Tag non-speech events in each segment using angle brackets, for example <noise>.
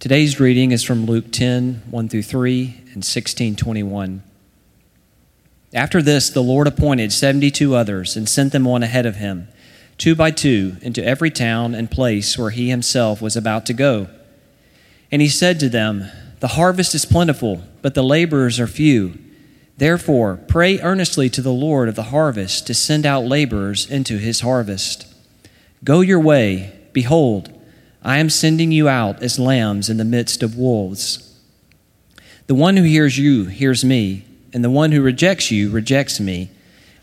Today's reading is from Luke 10 1 through 3 and 16 21. After this, the Lord appointed 72 others and sent them on ahead of him, two by two, into every town and place where he himself was about to go. And he said to them, The harvest is plentiful, but the laborers are few. Therefore, pray earnestly to the Lord of the harvest to send out laborers into his harvest. Go your way. Behold, I am sending you out as lambs in the midst of wolves. The one who hears you hears me and the one who rejects you rejects me,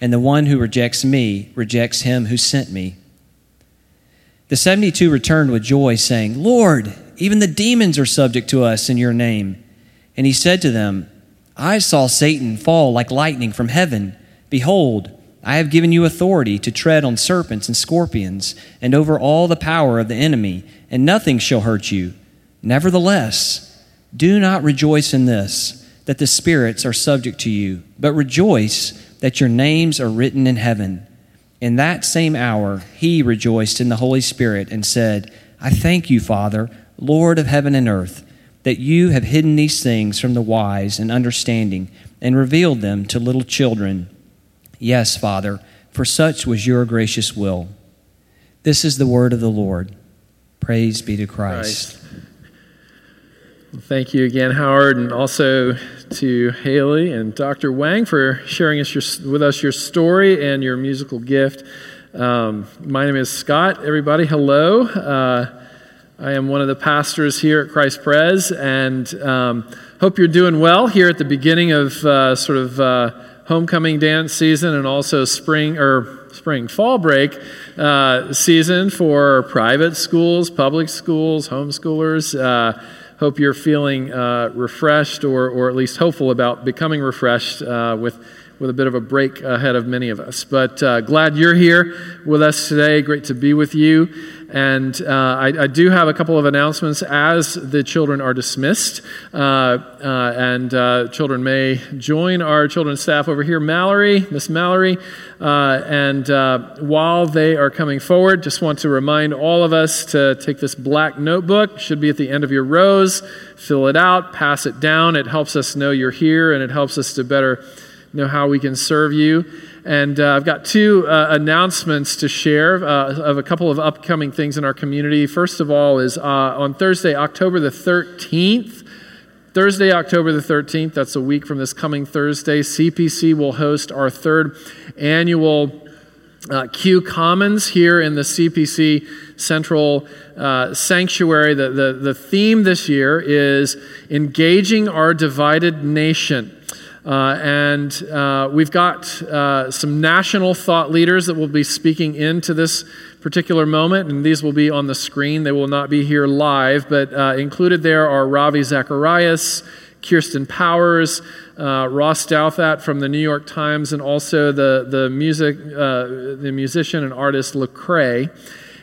and the one who rejects me rejects him who sent me. The 72 returned with joy, saying, Lord, even the demons are subject to us in your name. And he said to them, I saw Satan fall like lightning from heaven. Behold, I have given you authority to tread on serpents and scorpions, and over all the power of the enemy, and nothing shall hurt you. Nevertheless, do not rejoice in this that the spirits are subject to you, but rejoice that your names are written in heaven. In that same hour, he rejoiced in the Holy Spirit and said, I thank you, Father, Lord of heaven and earth, that you have hidden these things from the wise and understanding and revealed them to little children. Yes, Father, for such was your gracious will. This is the word of the Lord. Praise be to Christ. Christ. Thank you again, Howard, and also to Haley and Dr. Wang for sharing us your, with us your story and your musical gift. Um, my name is Scott. Everybody, hello. Uh, I am one of the pastors here at Christ Pres, and um, hope you're doing well here at the beginning of uh, sort of uh, homecoming dance season and also spring or spring fall break uh, season for private schools, public schools, homeschoolers. Uh, hope you're feeling uh, refreshed or, or at least hopeful about becoming refreshed uh, with, with a bit of a break ahead of many of us. But uh, glad you're here with us today. Great to be with you. And uh, I, I, do have a couple of announcements as the children are dismissed. Uh, uh, and uh, children may join our children's staff over here. Mallory, Miss Mallory. Uh, and uh, while they are coming forward, just want to remind all of us to take this black notebook, should be at the end of your rows, fill it out, pass it down. It helps us know you're here and it helps us to better know how we can serve you. And uh, I've got two uh, announcements to share uh, of a couple of upcoming things in our community. First of all, is uh, on Thursday, October the 13th. Thursday, October the 13th, that's a week from this coming Thursday, CPC will host our third annual uh, Q Commons here in the CPC Central uh, Sanctuary. The, the, the theme this year is Engaging Our Divided Nation. Uh, and uh, we've got uh, some national thought leaders that will be speaking into this particular moment, and these will be on the screen. They will not be here live, but uh, included there are Ravi Zacharias, Kirsten Powers, uh, Ross Douthat from the New York Times, and also the, the, music, uh, the musician and artist Lecrae.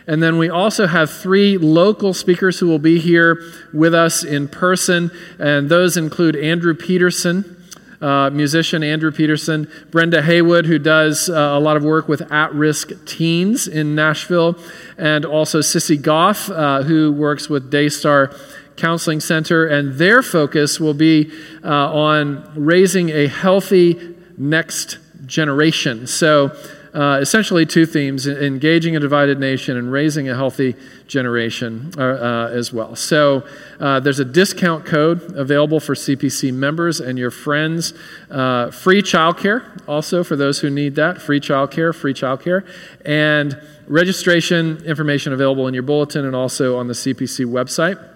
And then we also have three local speakers who will be here with us in person, and those include Andrew Peterson uh, musician Andrew Peterson, Brenda Haywood, who does uh, a lot of work with at risk teens in Nashville, and also Sissy Goff, uh, who works with Daystar Counseling Center. And their focus will be uh, on raising a healthy next generation. So, uh, essentially two themes engaging a divided nation and raising a healthy generation uh, uh, as well. So uh, there's a discount code available for CPC members and your friends. Uh, free childcare, also for those who need that. Free childcare, free childcare. And registration information available in your bulletin and also on the CPC website.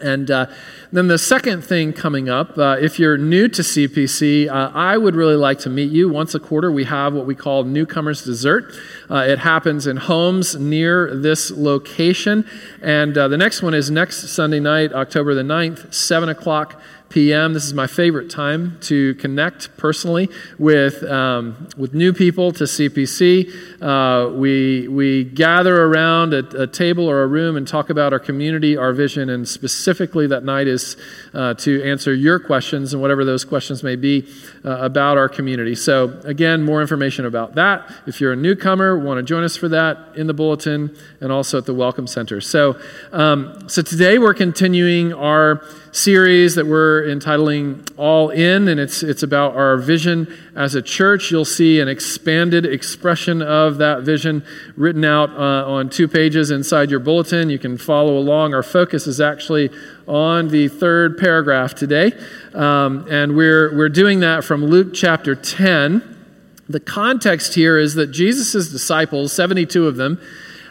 And uh, then the second thing coming up, uh, if you're new to CPC, uh, I would really like to meet you. Once a quarter, we have what we call Newcomers Dessert. Uh, it happens in homes near this location. And uh, the next one is next Sunday night, October the 9th, 7 o'clock p.m. This is my favorite time to connect personally with, um, with new people to CPC. Uh, we, we gather around a, a, table or a room and talk about our community, our vision, and specifically that night is uh, to answer your questions and whatever those questions may be uh, about our community. So, again, more information about that. If you're a newcomer, want to join us for that in the bulletin and also at the Welcome Center. So, um, so today we're continuing our series that we're entitling All In, and it's, it's about our vision as a church. You'll see an expanded expression of that vision written out uh, on two pages inside your bulletin. You can follow along. Our focus is actually on the third paragraph today, um, and we're, we're doing that from Luke chapter 10. The context here is that Jesus' disciples, 72 of them,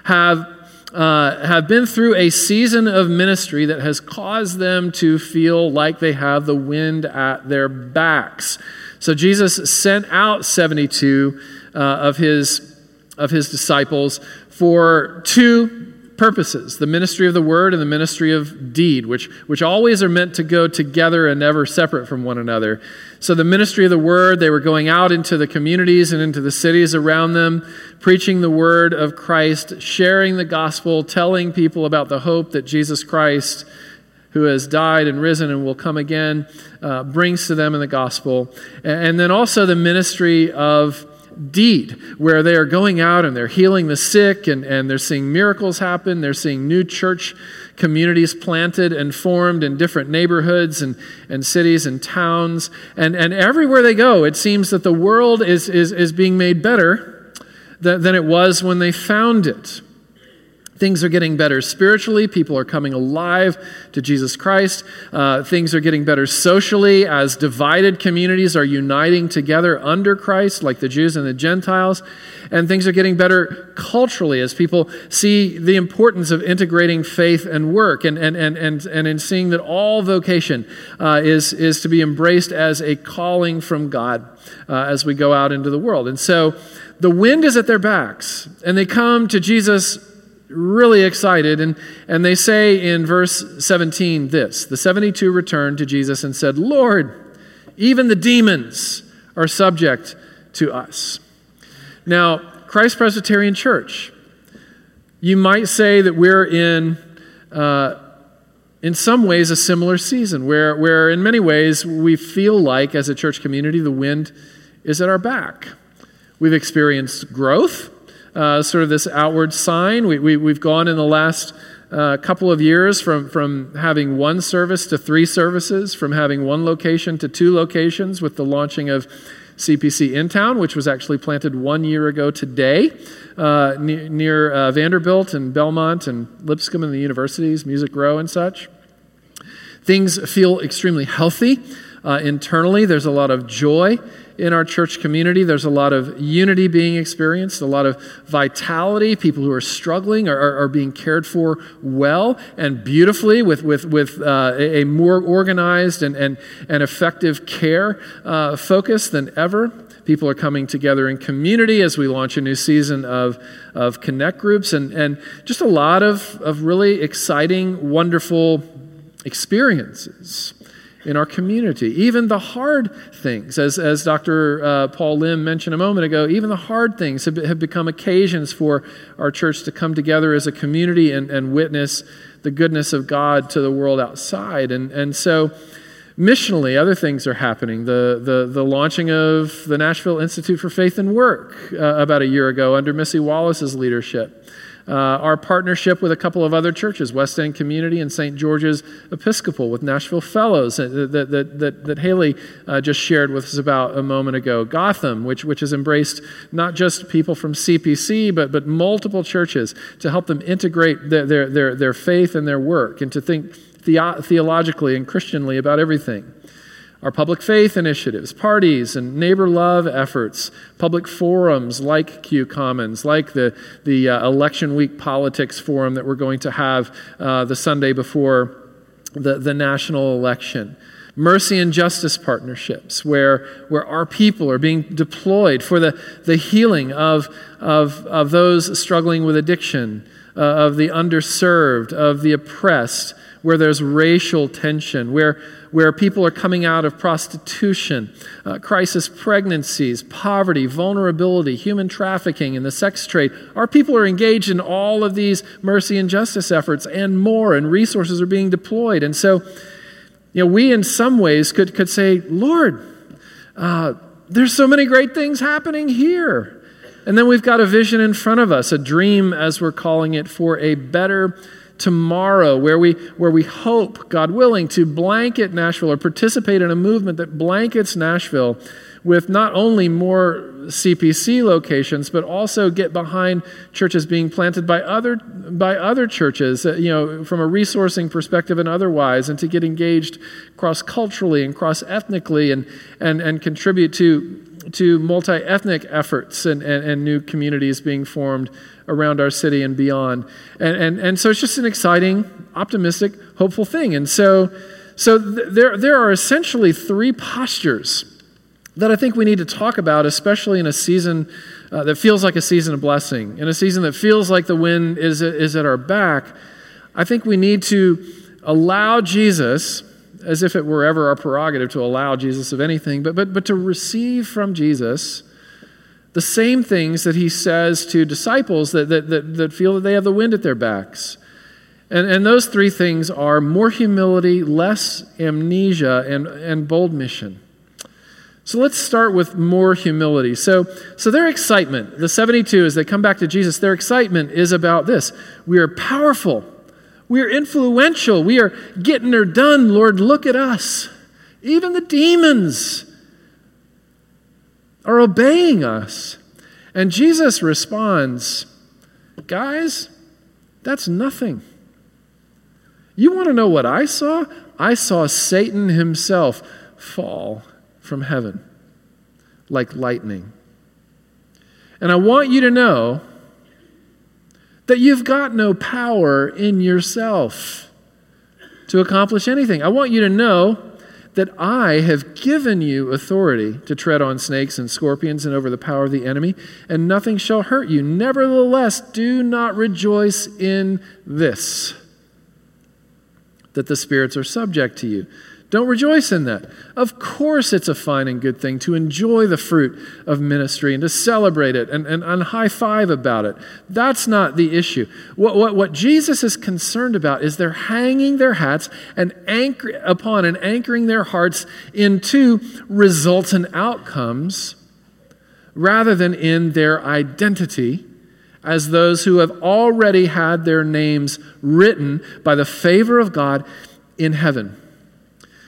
have uh, have been through a season of ministry that has caused them to feel like they have the wind at their backs. So Jesus sent out 72 uh, of, his, of his disciples for two purposes the ministry of the word and the ministry of deed, which, which always are meant to go together and never separate from one another. So, the ministry of the word, they were going out into the communities and into the cities around them, preaching the word of Christ, sharing the gospel, telling people about the hope that Jesus Christ, who has died and risen and will come again, uh, brings to them in the gospel. And then also the ministry of deed where they are going out and they're healing the sick and, and they're seeing miracles happen. They're seeing new church communities planted and formed in different neighborhoods and, and cities and towns. And, and everywhere they go, it seems that the world is, is, is being made better than, than it was when they found it. Things are getting better spiritually. People are coming alive to Jesus Christ. Uh, things are getting better socially as divided communities are uniting together under Christ, like the Jews and the Gentiles. And things are getting better culturally as people see the importance of integrating faith and work and, and, and, and, and in seeing that all vocation uh, is, is to be embraced as a calling from God uh, as we go out into the world. And so the wind is at their backs, and they come to Jesus really excited. And, and they say in verse 17 this The 72 returned to Jesus and said, Lord, even the demons are subject to us. Now, Christ Presbyterian Church, you might say that we're in, uh, in some ways, a similar season where, where, in many ways, we feel like, as a church community, the wind is at our back. We've experienced growth uh, sort of this outward sign. We, we, we've gone in the last uh, couple of years from, from having one service to three services, from having one location to two locations with the launching of CPC in town, which was actually planted one year ago today uh, near, near uh, Vanderbilt and Belmont and Lipscomb and the universities, Music Row and such. Things feel extremely healthy uh, internally. There's a lot of joy in our church community. There's a lot of unity being experienced, a lot of vitality. People who are struggling are, are, are being cared for well and beautifully with, with, with uh, a, more organized and, and, and effective care uh, focus than ever. People are coming together in community as we launch a new season of, of connect groups and, and just a lot of, of really exciting, wonderful experiences in our community. Even the hard things, as, as Dr. Uh, Paul Lim mentioned a moment ago, even the hard things have, have become occasions for our church to come together as a community and, and witness the goodness of God to the world outside. And, and so, missionally, other things are happening. The, the, the launching of the Nashville Institute for Faith and Work uh, about a year ago under Missy Wallace's leadership. Uh, our partnership with a couple of other churches, West End Community and St. George's Episcopal, with Nashville Fellows that, that, that, that Haley uh, just shared with us about a moment ago. Gotham, which, which has embraced not just people from CPC, but, but multiple churches to help them integrate their, their, their, their faith and their work and to think the- theologically and Christianly about everything our public faith initiatives, parties, and neighbor love efforts, public forums like Q Commons, like the, the uh, election week politics forum that we're going to have uh, the Sunday before the, the national election. Mercy and justice partnerships, where, where our people are being deployed for the, the healing of, of, of those struggling with addiction, uh, of the underserved, of the oppressed where there's racial tension, where, where people are coming out of prostitution, uh, crisis pregnancies, poverty, vulnerability, human trafficking, and the sex trade. Our people are engaged in all of these mercy and justice efforts and more, and resources are being deployed. And so, you know, we in some ways could, could say, Lord, uh, there's so many great things happening here. And then we've got a vision in front of us, a dream, as we're calling it, for a better tomorrow where we, where we hope, God willing, to blanket Nashville or participate in a movement that blankets Nashville with not only more CPC locations, but also get behind churches being planted by other, by other churches, uh, you know, from a resourcing perspective and otherwise, and to get engaged cross culturally and cross ethnically and, and, and contribute to, to multi ethnic efforts and, and, and new communities being formed around our city and beyond. And, and, and so it's just an exciting, optimistic, hopeful thing. And so, so th- there, there are essentially three postures that I think we need to talk about, especially in a season uh, that feels like a season of blessing, in a season that feels like the wind is, is at our back. I think we need to allow Jesus, as if it were ever our prerogative to allow Jesus of anything, but, but, but to receive from Jesus the same things that he says to disciples that, that, that, that feel that they have the wind at their backs. And, and those three things are more humility, less amnesia, and, and bold mission. So let's start with more humility. So, so their excitement, the 72, as they come back to Jesus, their excitement is about this. We are powerful. We are influential. We are getting her done. Lord, look at us. Even the demons are obeying us. And Jesus responds, Guys, that's nothing. You want to know what I saw? I saw Satan himself fall from heaven like lightning. And I want you to know that you've got no power in yourself to accomplish anything. I want you to know that I have given you authority to tread on snakes and scorpions and over the power of the enemy, and nothing shall hurt you. Nevertheless, do not rejoice in this, that the spirits are subject to you. Don't rejoice in that. Of course, it's a fine and good thing to enjoy the fruit of ministry and to celebrate it and, and, and high five about it. That's not the issue. What, what, what Jesus is concerned about is they're hanging their hats and anchor, upon and anchoring their hearts into results and outcomes rather than in their identity as those who have already had their names written by the favor of God in heaven.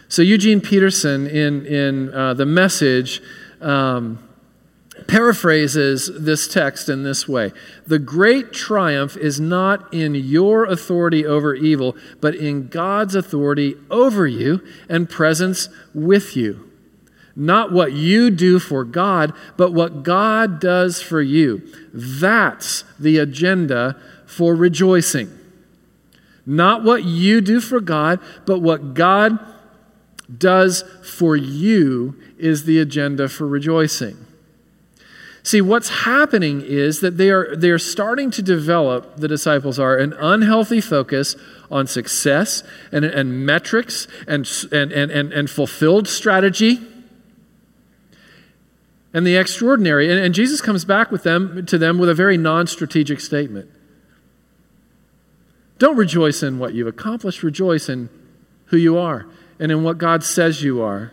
So, Eugene Peterson, in, in uh, the message, um, paraphrases this text in this way The great triumph is not in your authority over evil, but in God's authority over you and presence with you. Not what you do for God, but what God does for you. That's the agenda for rejoicing. Not what you do for God, but what God does for you is the agenda for rejoicing. See, what's happening is that they are, they are starting to develop, the disciples are, an unhealthy focus on success and, and metrics and, and, and, and, and fulfilled strategy and the extraordinary. And, and Jesus comes back with them, to them with a very non strategic statement. Don't rejoice in what you've accomplished, rejoice in who you are and in what God says you are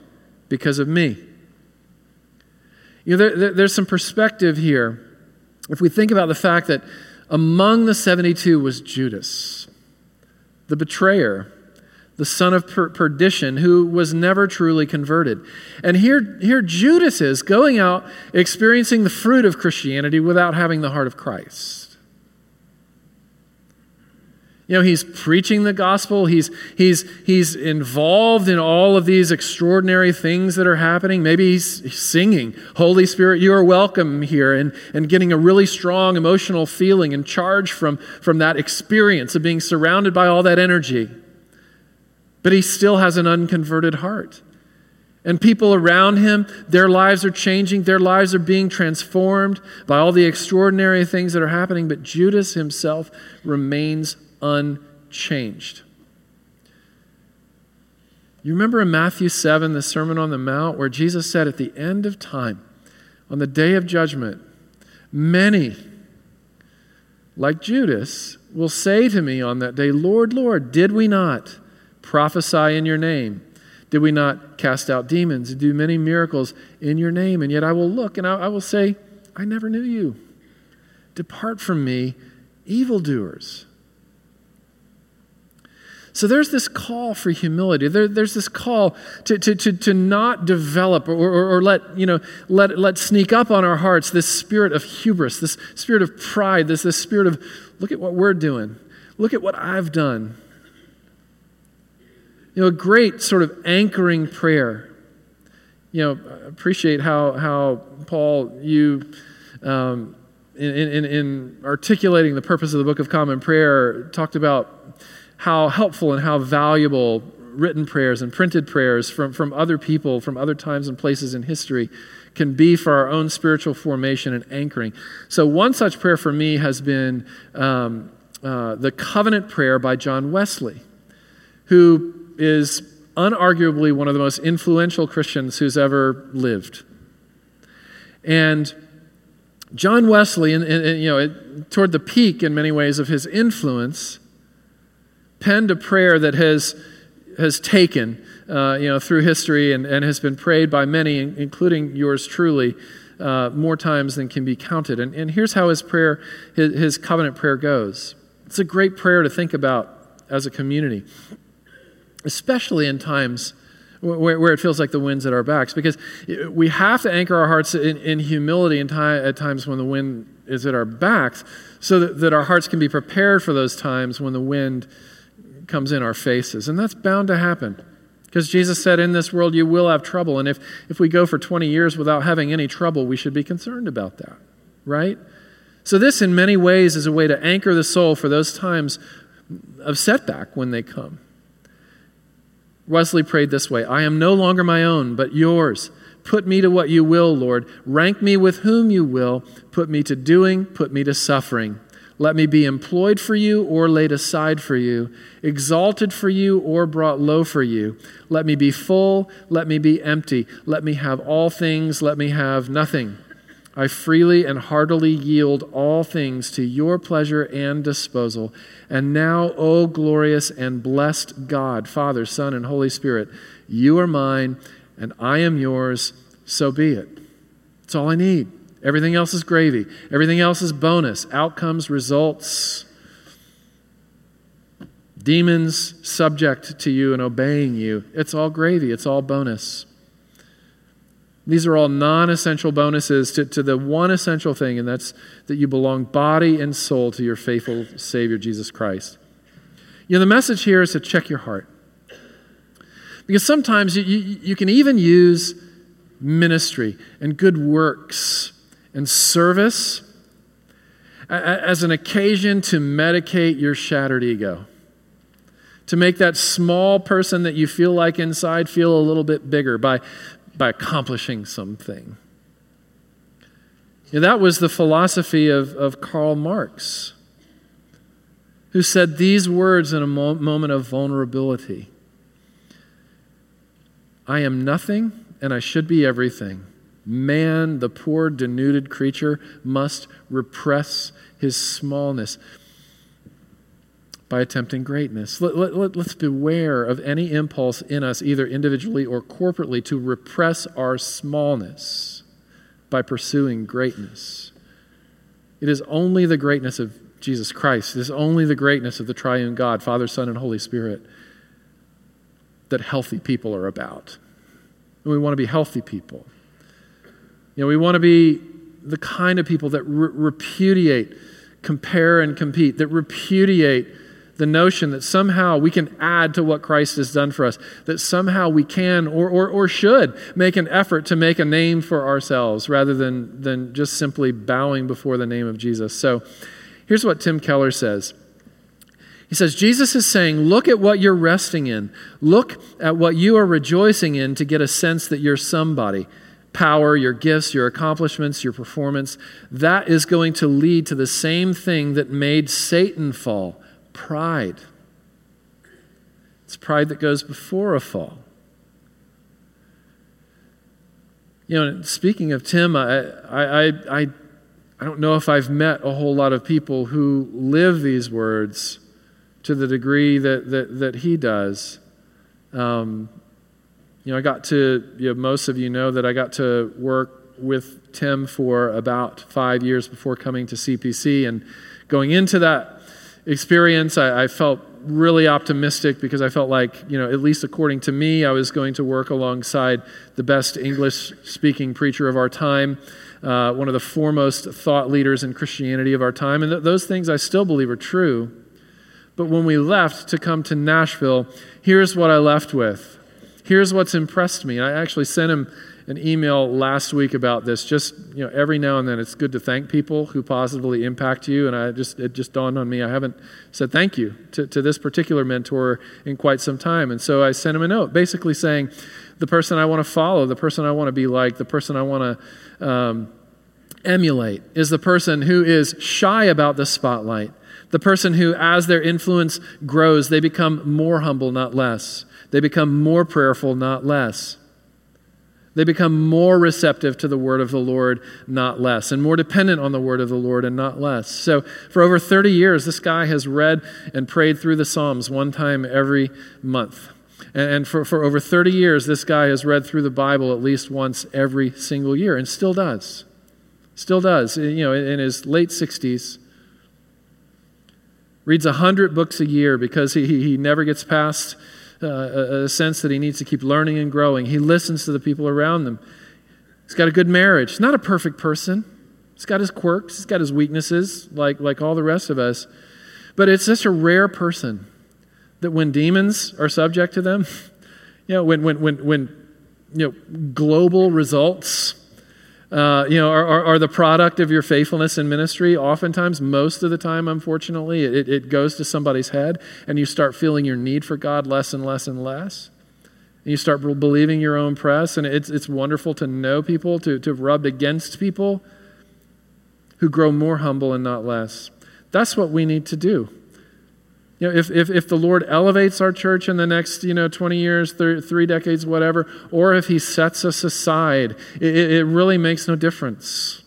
because of me. You know, there, there's some perspective here. If we think about the fact that among the 72 was Judas, the betrayer, the son of per- perdition, who was never truly converted. And here, here Judas is going out experiencing the fruit of Christianity without having the heart of Christ. You know, he's preaching the gospel. He's, he's, he's involved in all of these extraordinary things that are happening. Maybe he's singing, Holy Spirit, you are welcome here, and, and getting a really strong emotional feeling and charge from, from that experience of being surrounded by all that energy. But he still has an unconverted heart. And people around him, their lives are changing, their lives are being transformed by all the extraordinary things that are happening, but Judas himself remains unchanged. You remember in Matthew 7, the Sermon on the Mount, where Jesus said at the end of time, on the day of judgment, many, like Judas, will say to me on that day, Lord, Lord, did we not prophesy in your name? Did we not cast out demons and do many miracles in your name? And yet I will look and I, I will say, I never knew you. Depart from me, evildoers. So there's this call for humility. There, there's this call to, to, to, to not develop or, or, or, let, you know, let, let sneak up on our hearts this spirit of hubris, this spirit of pride, this, this spirit of, look at what we're doing, look at what I've done. You know, a great sort of anchoring prayer. You know, appreciate how, how Paul, you, um, in, in, in articulating the purpose of the Book of Common Prayer, talked about how helpful and how valuable written prayers and printed prayers from, from other people, from other times and places in history, can be for our own spiritual formation and anchoring. So, one such prayer for me has been um, uh, the covenant prayer by John Wesley, who is unarguably one of the most influential Christians who's ever lived. And John Wesley, in, in, in you know, toward the peak in many ways of his influence, penned a prayer that has, has taken uh, you know, through history and, and has been prayed by many, including yours truly, uh, more times than can be counted. And, and here's how his prayer, his, his covenant prayer goes. It's a great prayer to think about as a community, especially in times where, where, it feels like the wind's at our backs, because we have to anchor our hearts in, in humility in at times when the wind is at our backs, so that, that our hearts can be prepared for those times when the wind comes in our faces. And that's bound to happen. Because Jesus said, In this world you will have trouble. And if, if we go for 20 years without having any trouble, we should be concerned about that, right? So, this in many ways is a way to anchor the soul for those times of setback when they come. Wesley prayed this way I am no longer my own, but yours. Put me to what you will, Lord. Rank me with whom you will. Put me to doing, put me to suffering. Let me be employed for you or laid aside for you, exalted for you or brought low for you. Let me be full, let me be empty. Let me have all things, let me have nothing. I freely and heartily yield all things to your pleasure and disposal. And now, O glorious and blessed God, Father, Son, and Holy Spirit, you are mine and I am yours, so be it. That's all I need. Everything else is gravy. Everything else is bonus. Outcomes, results. Demons subject to you and obeying you. It's all gravy. It's all bonus. These are all non essential bonuses to, to the one essential thing, and that's that you belong body and soul to your faithful Savior, Jesus Christ. You know, the message here is to check your heart. Because sometimes you, you, you can even use ministry and good works and service as an occasion to medicate your shattered ego. To make that small person that you feel like inside feel a little bit bigger by, by accomplishing something. Know, that was the philosophy of, of Karl Marx, who said these words in a mo- moment of vulnerability I am nothing and I should be everything. Man, the poor, denuded creature, must repress his smallness by attempting greatness. Let, let, let, let's beware of any impulse in us, either individually or corporately, to repress our smallness by pursuing greatness. It is only the greatness of Jesus Christ, it is only the greatness of the triune God, Father, Son, and Holy Spirit, that healthy people are about. And we want to be healthy people. You know, we want to be the kind of people that re- repudiate, compare, and compete, that repudiate the notion that somehow we can add to what Christ has done for us, that somehow we can or, or, or should make an effort to make a name for ourselves rather than, than just simply bowing before the name of Jesus. So here's what Tim Keller says. He says, Jesus is saying, Look at what you're resting in. Look at what you are rejoicing in to get a sense that you're somebody power, your gifts, your accomplishments, your performance, that is going to lead to the same thing that made Satan fall pride. It's pride that goes before a fall. You know, speaking of Tim, I, I, I, I don't know if I've met a whole lot of people who live these words to the degree that, that, that he does. Um, you know, I got to, you know, most of you know that I got to work with Tim for about five years before coming to CPC. And going into that experience, I, I felt really optimistic because I felt like, you know, at least according to me, I was going to work alongside the best English speaking preacher of our time, uh, one of the foremost thought leaders in Christianity of our time. And th- those things I still believe are true. But when we left to come to Nashville, here's what I left with. Here's what's impressed me. I actually sent him an email last week about this. Just you know, every now and then, it's good to thank people who positively impact you. And I just it just dawned on me I haven't said thank you to, to this particular mentor in quite some time. And so I sent him a note, basically saying, the person I want to follow, the person I want to be like, the person I want to um, emulate, is the person who is shy about the spotlight the person who, as their influence grows, they become more humble, not less. They become more prayerful, not less. They become more receptive to the word of the Lord, not less, and more dependent on the word of the Lord, and not less. So, for over 30 years, this guy has read and prayed through the Psalms one time every month. And for, for over 30 years, this guy has read through the Bible at least once every single year, and still does. Still does. You know, in his late 60s, reads 100 books a year because he, he never gets past uh, a, sense that he needs to keep learning and growing. He listens to the people around him. He's got a good marriage. He's not a perfect person. He's got his quirks, he's got his weaknesses, like, like all the rest of us. But it's such a rare person that when demons are subject to them, <laughs> you know, when, when, when, when you know, global results uh, you know, are, are, are, the product of your faithfulness in ministry. Oftentimes, most of the time, unfortunately, it, it goes to somebody's head, and you start feeling your need for God less and less and less. And you start believing your own press, and it's, it's wonderful to know people, to, to have rubbed against people who grow more humble and not less. That's what we need to do. You know, if, if, if the Lord elevates our church in the next, you know, 20 years, three, three decades, whatever, or if he sets us aside, it, it really makes no difference.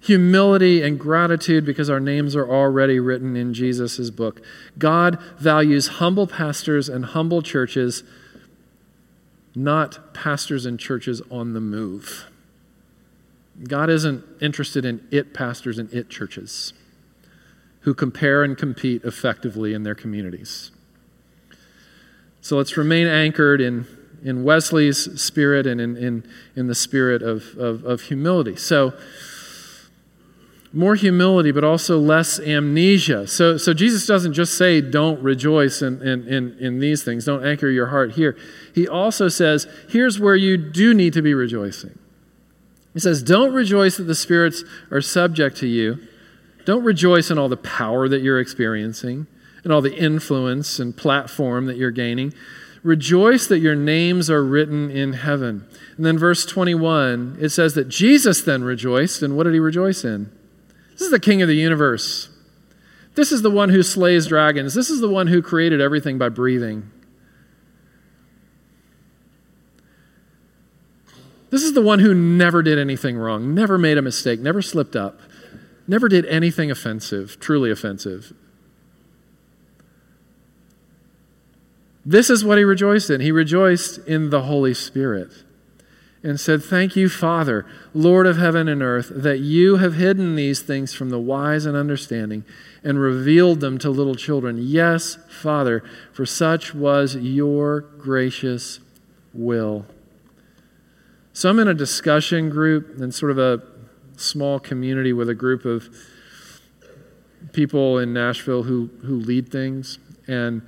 Humility and gratitude because our names are already written in Jesus' book. God values humble pastors and humble churches, not pastors and churches on the move. God isn't interested in it pastors and it churches who compare and compete effectively in their communities. So let's remain anchored in, in Wesley's spirit and in, in, in the spirit of, of, of humility. So, more humility, but also less amnesia. So, so Jesus doesn't just say, don't rejoice in, in, in, in, these things, don't anchor your heart here. He also says, here's where you do need to be rejoicing. He says, don't rejoice that the spirits are subject to you don't rejoice in all the power that you're experiencing and all the influence and platform that you're gaining. Rejoice that your names are written in heaven. And then, verse 21, it says that Jesus then rejoiced. And what did he rejoice in? This is the King of the universe. This is the one who slays dragons. This is the one who created everything by breathing. This is the one who never did anything wrong, never made a mistake, never slipped up never did anything offensive, truly offensive. This is what he rejoiced in. He rejoiced in the Holy Spirit and said, Thank you, Father, Lord of heaven and earth, that you have hidden these things from the wise and understanding and revealed them to little children. Yes, Father, for such was your gracious will. So I'm in a discussion group and sort of a small community with a group of people in Nashville who, who lead things. And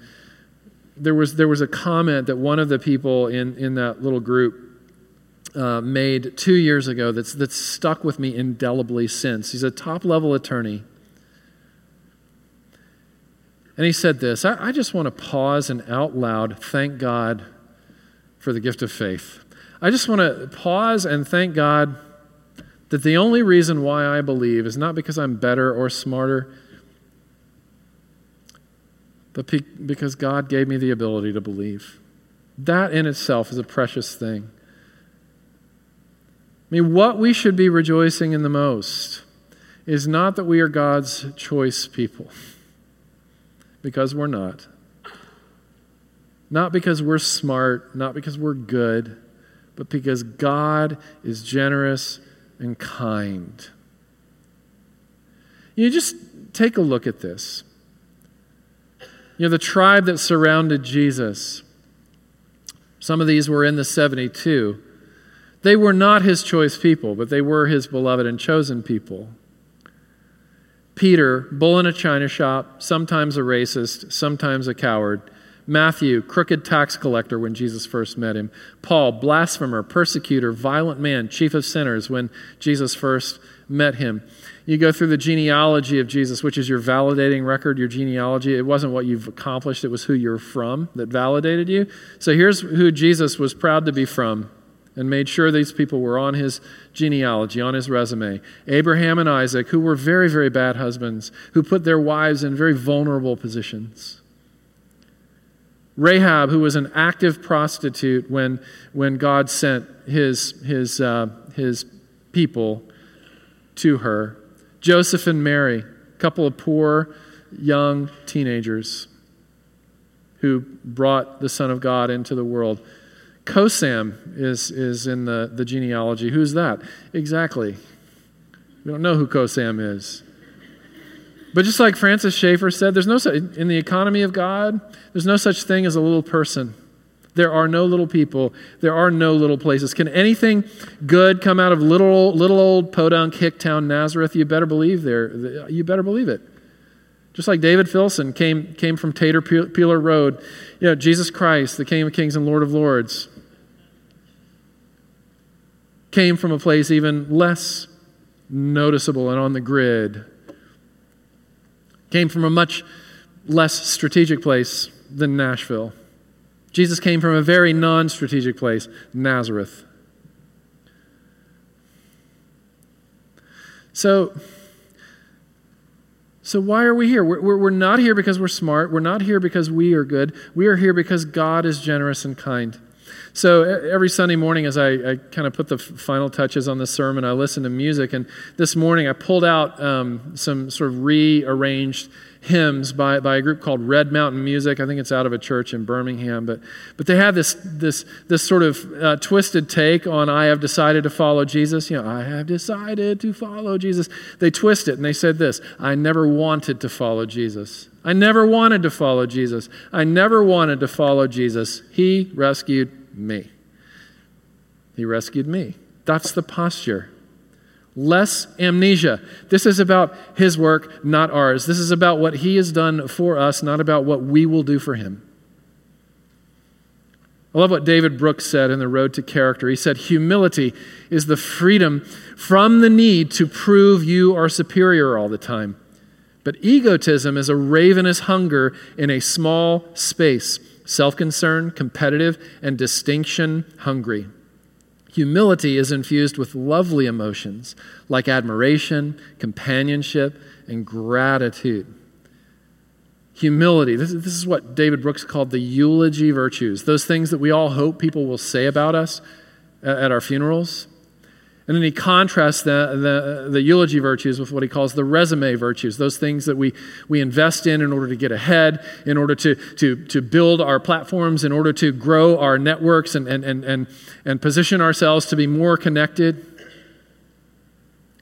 there was, there was a comment that one of the people in, in that little group uh, made two years ago that's, that's stuck with me indelibly since. He's a top level attorney. And he said this I, I just want to pause and out loud thank God for the gift of faith. I just want to pause and thank God that the only reason why I believe is not because I'm better or smarter, but because God gave me the ability to believe. That in itself is a precious thing. I mean, what we should be rejoicing in the most is not that we are God's choice people, because we're not. Not because we're smart, not because we're good, but because God is generous and kind. You know, just take a look at this. You know, the tribe that surrounded Jesus, some of these were in the 72. They were not his choice people, but they were his beloved and chosen people. Peter, bull in a china shop, sometimes a racist, sometimes a coward. Matthew, crooked tax collector when Jesus first met him. Paul, blasphemer, persecutor, violent man, chief of sinners when Jesus first met him. You go through the genealogy of Jesus, which is your validating record, your genealogy. It wasn't what you've accomplished, it was who you're from that validated you. So here's who Jesus was proud to be from and made sure these people were on his genealogy, on his resume. Abraham and Isaac, who were very, very bad husbands, who put their wives in very vulnerable positions. Rahab, who was an active prostitute when, when God sent his, his, uh, his people to her. Joseph and Mary, a couple of poor young teenagers who brought the Son of God into the world. Cosam is, is in the, the genealogy. Who's that? Exactly. We don't know who Cosam is. But just like Francis Schaeffer said, there's no in the economy of God, there's no such thing as a little person. There are no little people. There are no little places. Can anything good come out of little, little old podunk Hicktown, Nazareth? You better believe there. You better believe it. Just like David Filson came, came from Tater Peeler Road. You know, Jesus Christ, the King of Kings and Lord of Lords, came from a place even less noticeable and on the grid. Came from a much less strategic place than Nashville. Jesus came from a very non strategic place, Nazareth. So, so why are we here? We're, we're not here because we're smart. We're not here because we are good. We are here because God is generous and kind. So every Sunday morning, as I, I kind of put the final touches on the sermon, I listen to music. And this morning, I pulled out um, some sort of rearranged hymns by, by a group called Red Mountain Music. I think it's out of a church in Birmingham. But, but they have this, this, this sort of uh, twisted take on I have decided to follow Jesus. You know, I have decided to follow Jesus. They twist it and they said this I never wanted to follow Jesus. I never wanted to follow Jesus. I never wanted to follow Jesus. He rescued me. He rescued me. That's the posture less amnesia. This is about his work, not ours. This is about what he has done for us, not about what we will do for him. I love what David Brooks said in The Road to Character. He said, Humility is the freedom from the need to prove you are superior all the time. But egotism is a ravenous hunger in a small space, self concerned, competitive, and distinction hungry. Humility is infused with lovely emotions like admiration, companionship, and gratitude. Humility, this, this is what David Brooks called the eulogy virtues, those things that we all hope people will say about us at our funerals. And then he contrasts the, the, the, eulogy virtues with what he calls the resume virtues, those things that we, we invest in in order to get ahead, in order to, to, to build our platforms, in order to grow our networks and, and, and, and, and position ourselves to be more connected,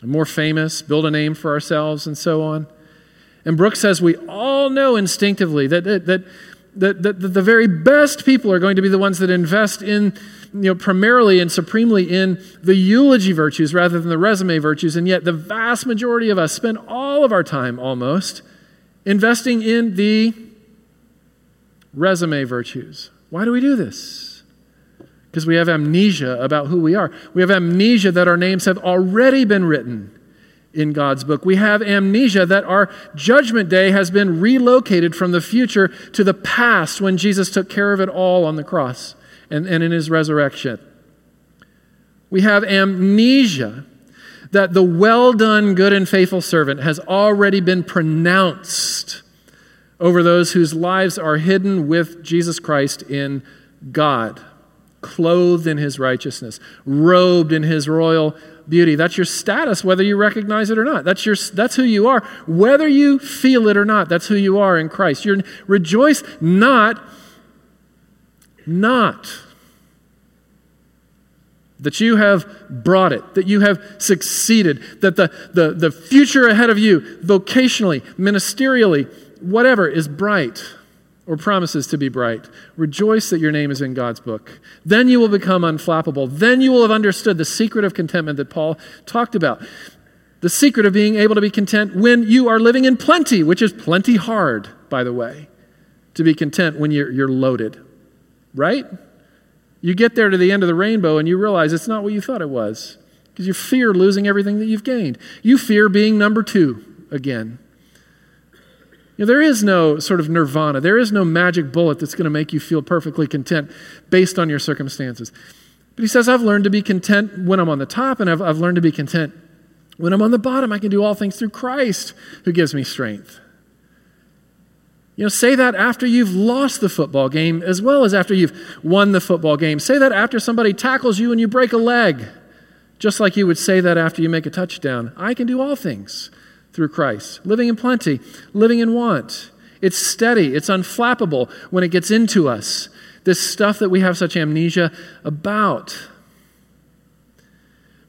more famous, build a name for ourselves, and so on. And Brooks says we all know instinctively that, that, that, that, that the very best people are going to be the ones that invest in you know, primarily and supremely in the eulogy virtues rather than the resume virtues, and yet the vast majority of us spend all of our time almost investing in the resume virtues. Why do we do this? Because we have amnesia about who we are. We have amnesia that our names have already been written in God's book. We have amnesia that our judgment day has been relocated from the future to the past when Jesus took care of it all on the cross and, and in his resurrection. We have amnesia that the well done, good and faithful servant has already been pronounced over those whose lives are hidden with Jesus Christ in God. clothed in his righteousness, robed in his royal beauty. That's your status, whether you recognize it or not. That's, your, that's who you are. Whether you feel it or not, that's who you are in Christ. You're, rejoice not, not that you have brought it, that you have succeeded, that the, the, the future ahead of you, vocationally, ministerially, whatever, is bright or promises to be bright. Rejoice that your name is in God's book. Then you will become unflappable. Then you will have understood the secret of contentment that Paul talked about. The secret of being able to be content when you are living in plenty, which is plenty hard, by the way, to be content when you're, you're loaded. Right? You get there to the end of the rainbow and you realize it's not what you thought it was because you fear losing everything that you've gained. You fear being number two again. You know, there is no sort of nirvana. There is no magic bullet that's going to make you feel perfectly content based on your circumstances. But he says, I've learned to be content when I'm on the top, and I've, I've learned to be content when I'm on the bottom. I can do all things through Christ who gives me strength. You know, say that after you've lost the football game as well as after you've won the football game. Say that after somebody tackles you and you break a leg, just like you would say that after you make a touchdown. I can do all things through Christ. Living in plenty, living in want. It's steady, it's unflappable when it gets into us. This stuff that we have such amnesia about.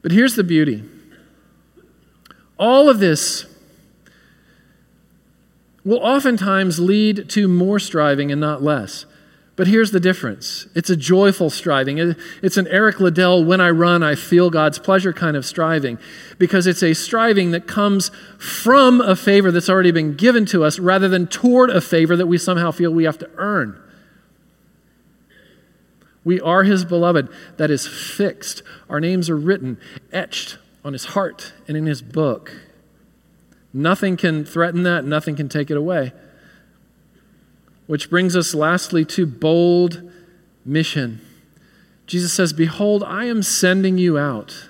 But here's the beauty all of this will oftentimes lead to more striving and not less. But here's the difference it's a joyful striving. It's an Eric Liddell, when I run, I feel God's pleasure kind of striving, because it's a striving that comes from a favor that's already been given to us rather than toward a favor that we somehow feel we have to earn. We are His beloved. That is fixed. Our names are written, etched on His heart and in His book. Nothing can threaten that, nothing can take it away. Which brings us lastly to bold mission. Jesus says, Behold, I am sending you out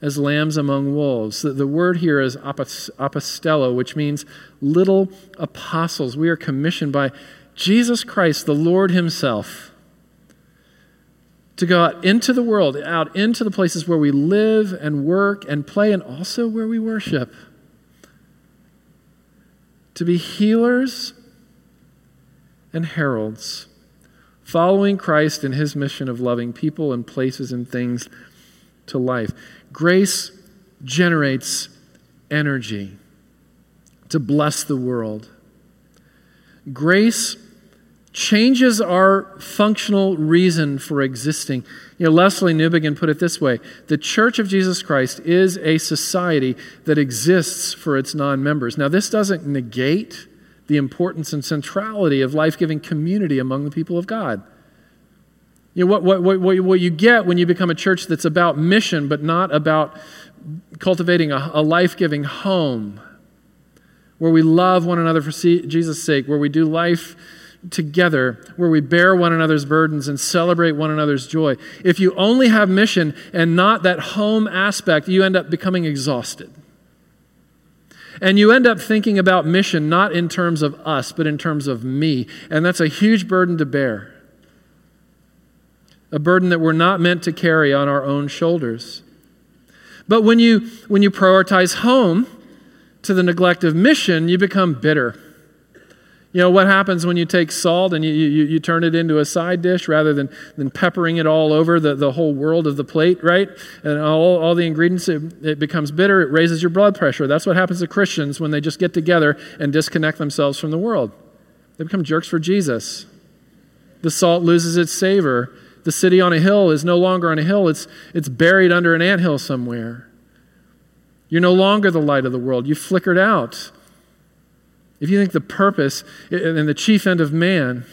as lambs among wolves. The, the word here is apostello, which means little apostles. We are commissioned by Jesus Christ, the Lord Himself, to go out into the world, out into the places where we live and work and play, and also where we worship. To be healers and heralds, following Christ in his mission of loving people and places and things to life. Grace generates energy to bless the world. Grace changes our functional reason for existing. You know, Lesslie Newbigin put it this way The Church of Jesus Christ is a society that exists for its non members. Now, this doesn't negate the importance and centrality of life giving community among the people of God. You know, what, what, what, what you get when you become a church that's about mission, but not about cultivating a, a life giving home, where we love one another for Jesus' sake, where we do life together, where we bear one another's burdens and celebrate one another's joy. If you only have mission and not that home aspect, you end up becoming exhausted. And you end up thinking about mission not in terms of us, but in terms of me. And that's a huge burden to bear. A burden that we're not meant to carry on our own shoulders. But when you, when you prioritize home to the neglect of mission, you become bitter you know, what happens when you take salt and you, you, you turn it into a side dish rather than, than peppering it all over the, the whole world of the plate, right? And all, all the ingredients, it, it becomes bitter, it raises your blood pressure. That's what happens to Christians when they just get together and disconnect themselves from the world. They become jerks for Jesus. The salt loses its savor. The city on a hill is no longer on a hill, it's, it's buried under an anthill somewhere. You're no longer the light of the world. You've flickered out. If you think the purpose and the chief end of man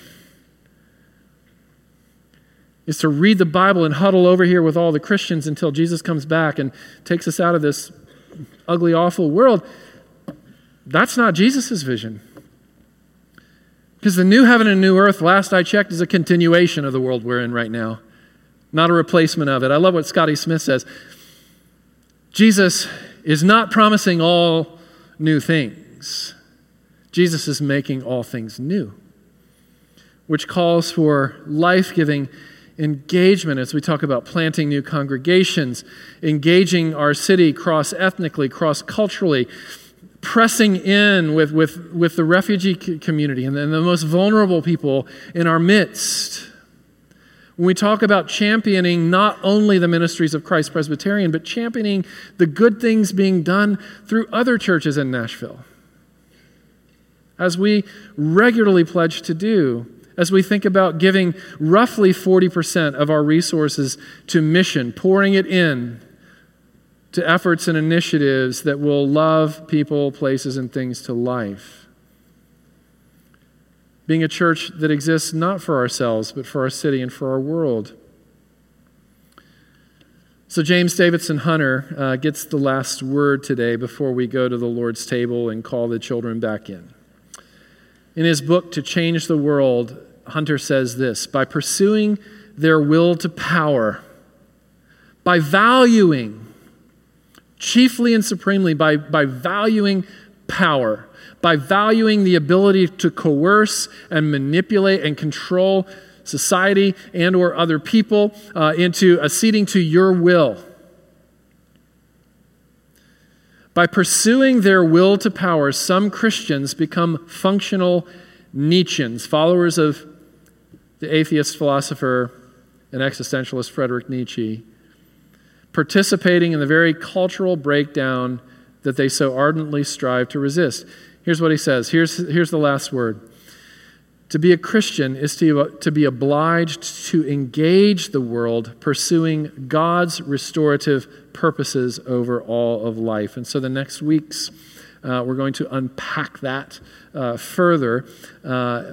is to read the Bible and huddle over here with all the Christians until Jesus comes back and takes us out of this ugly, awful world, that's not Jesus' vision. Because the new heaven and new earth, last I checked, is a continuation of the world we're in right now, not a replacement of it. I love what Scotty Smith says. Jesus is not promising all new things. Jesus is making all things new, which calls for life giving engagement as we talk about planting new congregations, engaging our city cross ethnically, cross culturally, pressing in with, with, with the refugee community and the, and the most vulnerable people in our midst. When we talk about championing not only the ministries of Christ Presbyterian, but championing the good things being done through other churches in Nashville. As we regularly pledge to do, as we think about giving roughly 40% of our resources to mission, pouring it in to efforts and initiatives that will love people, places, and things to life. Being a church that exists not for ourselves, but for our city and for our world. So, James Davidson Hunter uh, gets the last word today before we go to the Lord's table and call the children back in. In his book, To Change the World, Hunter says this By pursuing their will to power, by valuing chiefly and supremely by, by valuing power, by valuing the ability to coerce and manipulate and control society and or other people uh, into acceding to your will by pursuing their will to power some christians become functional nietzscheans followers of the atheist philosopher and existentialist frederick nietzsche participating in the very cultural breakdown that they so ardently strive to resist. Here's what he says. Here's, here's the last word. To be a Christian is to, to be obliged to engage the world pursuing God's restorative purposes over all of life. And so the next weeks, uh, we're going to unpack that uh, further. Uh,